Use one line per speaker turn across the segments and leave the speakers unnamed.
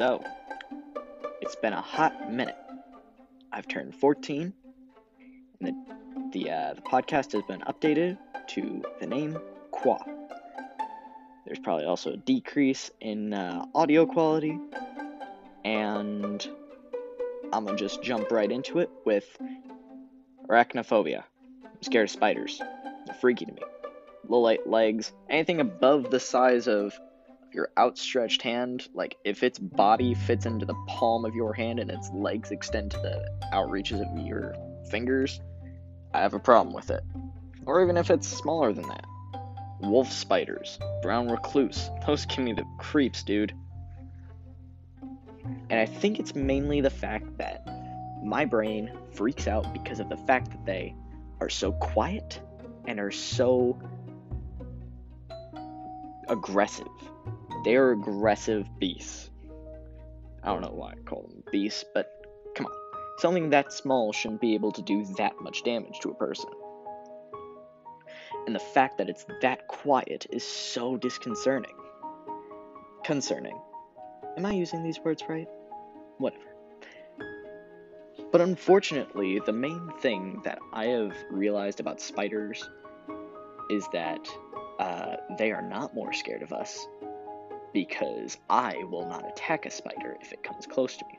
So, it's been a hot minute. I've turned 14, and the the, uh, the podcast has been updated to the name Qua. There's probably also a decrease in uh, audio quality, and I'm gonna just jump right into it with arachnophobia. I'm scared of spiders. They're freaky to me. Little light legs, anything above the size of your outstretched hand, like if its body fits into the palm of your hand and its legs extend to the outreaches of your fingers, I have a problem with it. Or even if it's smaller than that. Wolf spiders, brown recluse, those give me the creeps, dude. And I think it's mainly the fact that my brain freaks out because of the fact that they are so quiet and are so aggressive. They are aggressive beasts. I don't know why I call them beasts, but come on. Something that small shouldn't be able to do that much damage to a person. And the fact that it's that quiet is so disconcerting. Concerning. Am I using these words right? Whatever. But unfortunately, the main thing that I have realized about spiders is that uh, they are not more scared of us because I will not attack a spider if it comes close to me.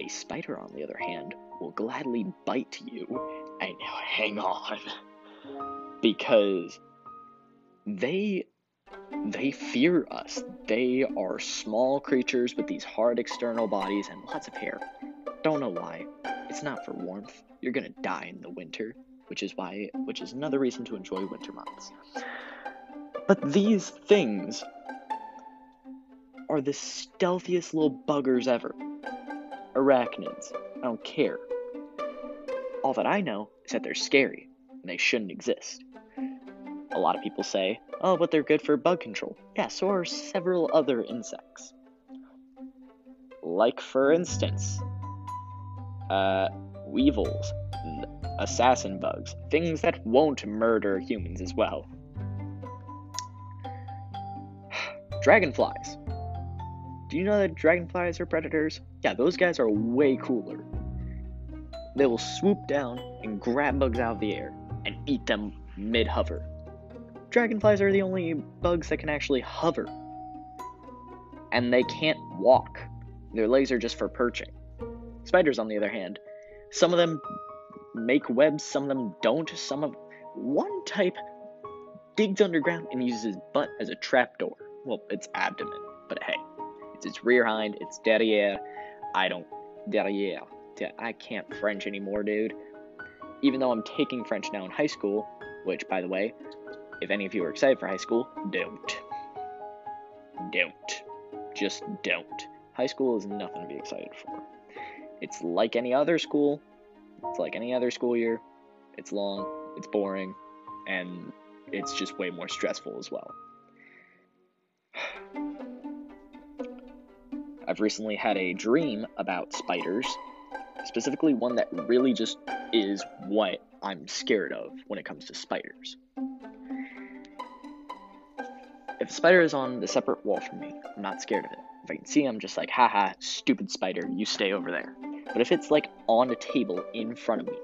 A spider, on the other hand, will gladly bite you and hang on because they they fear us. They are small creatures with these hard external bodies and lots of hair. Don't know why. It's not for warmth. You're gonna die in the winter, which is why which is another reason to enjoy winter months. But these things are the stealthiest little buggers ever. Arachnids. I don't care. All that I know is that they're scary and they shouldn't exist. A lot of people say, oh, but they're good for bug control. Yeah, so are several other insects. Like, for instance, uh, weevils, assassin bugs, things that won't murder humans as well. Dragonflies. Do you know that dragonflies are predators? Yeah, those guys are way cooler. They will swoop down and grab bugs out of the air and eat them mid hover. Dragonflies are the only bugs that can actually hover. And they can't walk. Their legs are just for perching. Spiders, on the other hand, some of them make webs, some of them don't. Some of one type digs underground and uses his butt as a trapdoor. Well, it's abdomen, but hey, it's its rear hind, it's derriere. I don't derriere. I can't French anymore, dude. Even though I'm taking French now in high school, which, by the way, if any of you are excited for high school, don't. Don't. Just don't. High school is nothing to be excited for. It's like any other school. It's like any other school year. It's long, it's boring, and it's just way more stressful as well. I've recently had a dream about spiders, specifically one that really just is what I'm scared of when it comes to spiders. If a spider is on the separate wall from me, I'm not scared of it. If I can see, I'm just like, haha, stupid spider, you stay over there. But if it's like on a table in front of me,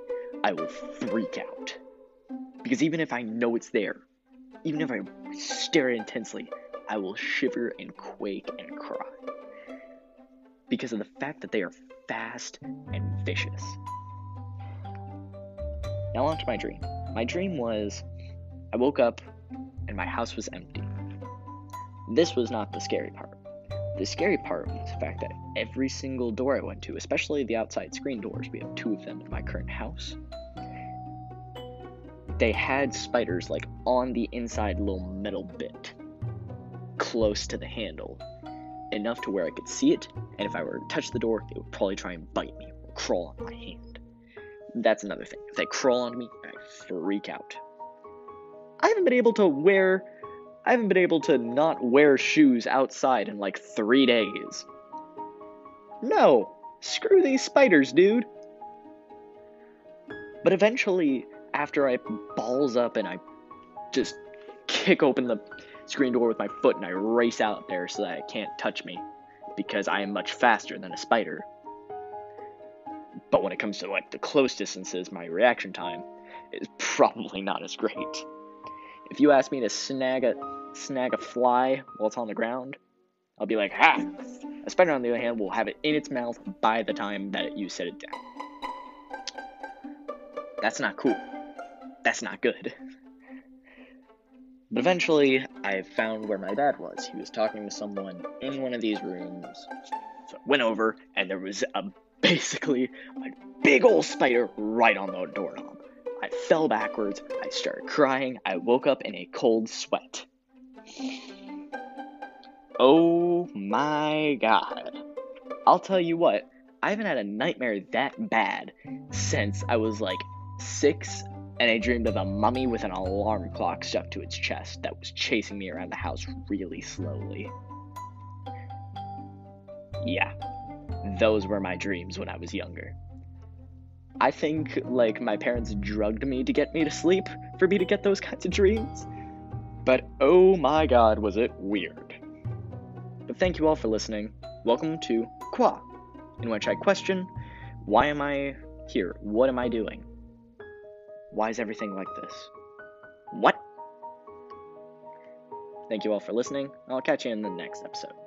I will freak out. Because even if I know it's there, even if I stare intensely, I will shiver and quake and cry. Because of the fact that they are fast and vicious. Now, on to my dream. My dream was I woke up and my house was empty. This was not the scary part. The scary part was the fact that every single door I went to, especially the outside screen doors, we have two of them in my current house, they had spiders like on the inside little metal bit close to the handle, enough to where I could see it, and if I were to touch the door, it would probably try and bite me or crawl on my hand. That's another thing. If they crawl on me, I freak out. I haven't been able to wear I haven't been able to not wear shoes outside in like three days. No, screw these spiders, dude. But eventually, after I balls up and I just kick open the screen door with my foot and I race out there so that it can't touch me, because I am much faster than a spider. But when it comes to like the close distances, my reaction time is probably not as great. If you ask me to snag a snag a fly while it's on the ground, I'll be like, ha! A spider, on the other hand, will have it in its mouth by the time that you set it down. That's not cool. That's not good. But eventually, I found where my dad was. He was talking to someone in one of these rooms. So I went over, and there was a basically a big old spider right on the doorknob. I fell backwards. I started crying. I woke up in a cold sweat. Oh my god. I'll tell you what, I haven't had a nightmare that bad since I was like six and I dreamed of a mummy with an alarm clock stuck to its chest that was chasing me around the house really slowly. Yeah, those were my dreams when I was younger. I think, like, my parents drugged me to get me to sleep for me to get those kinds of dreams. But oh my god, was it weird. But thank you all for listening. Welcome to Qua, in which I question why am I here? What am I doing? Why is everything like this? What? Thank you all for listening. I'll catch you in the next episode.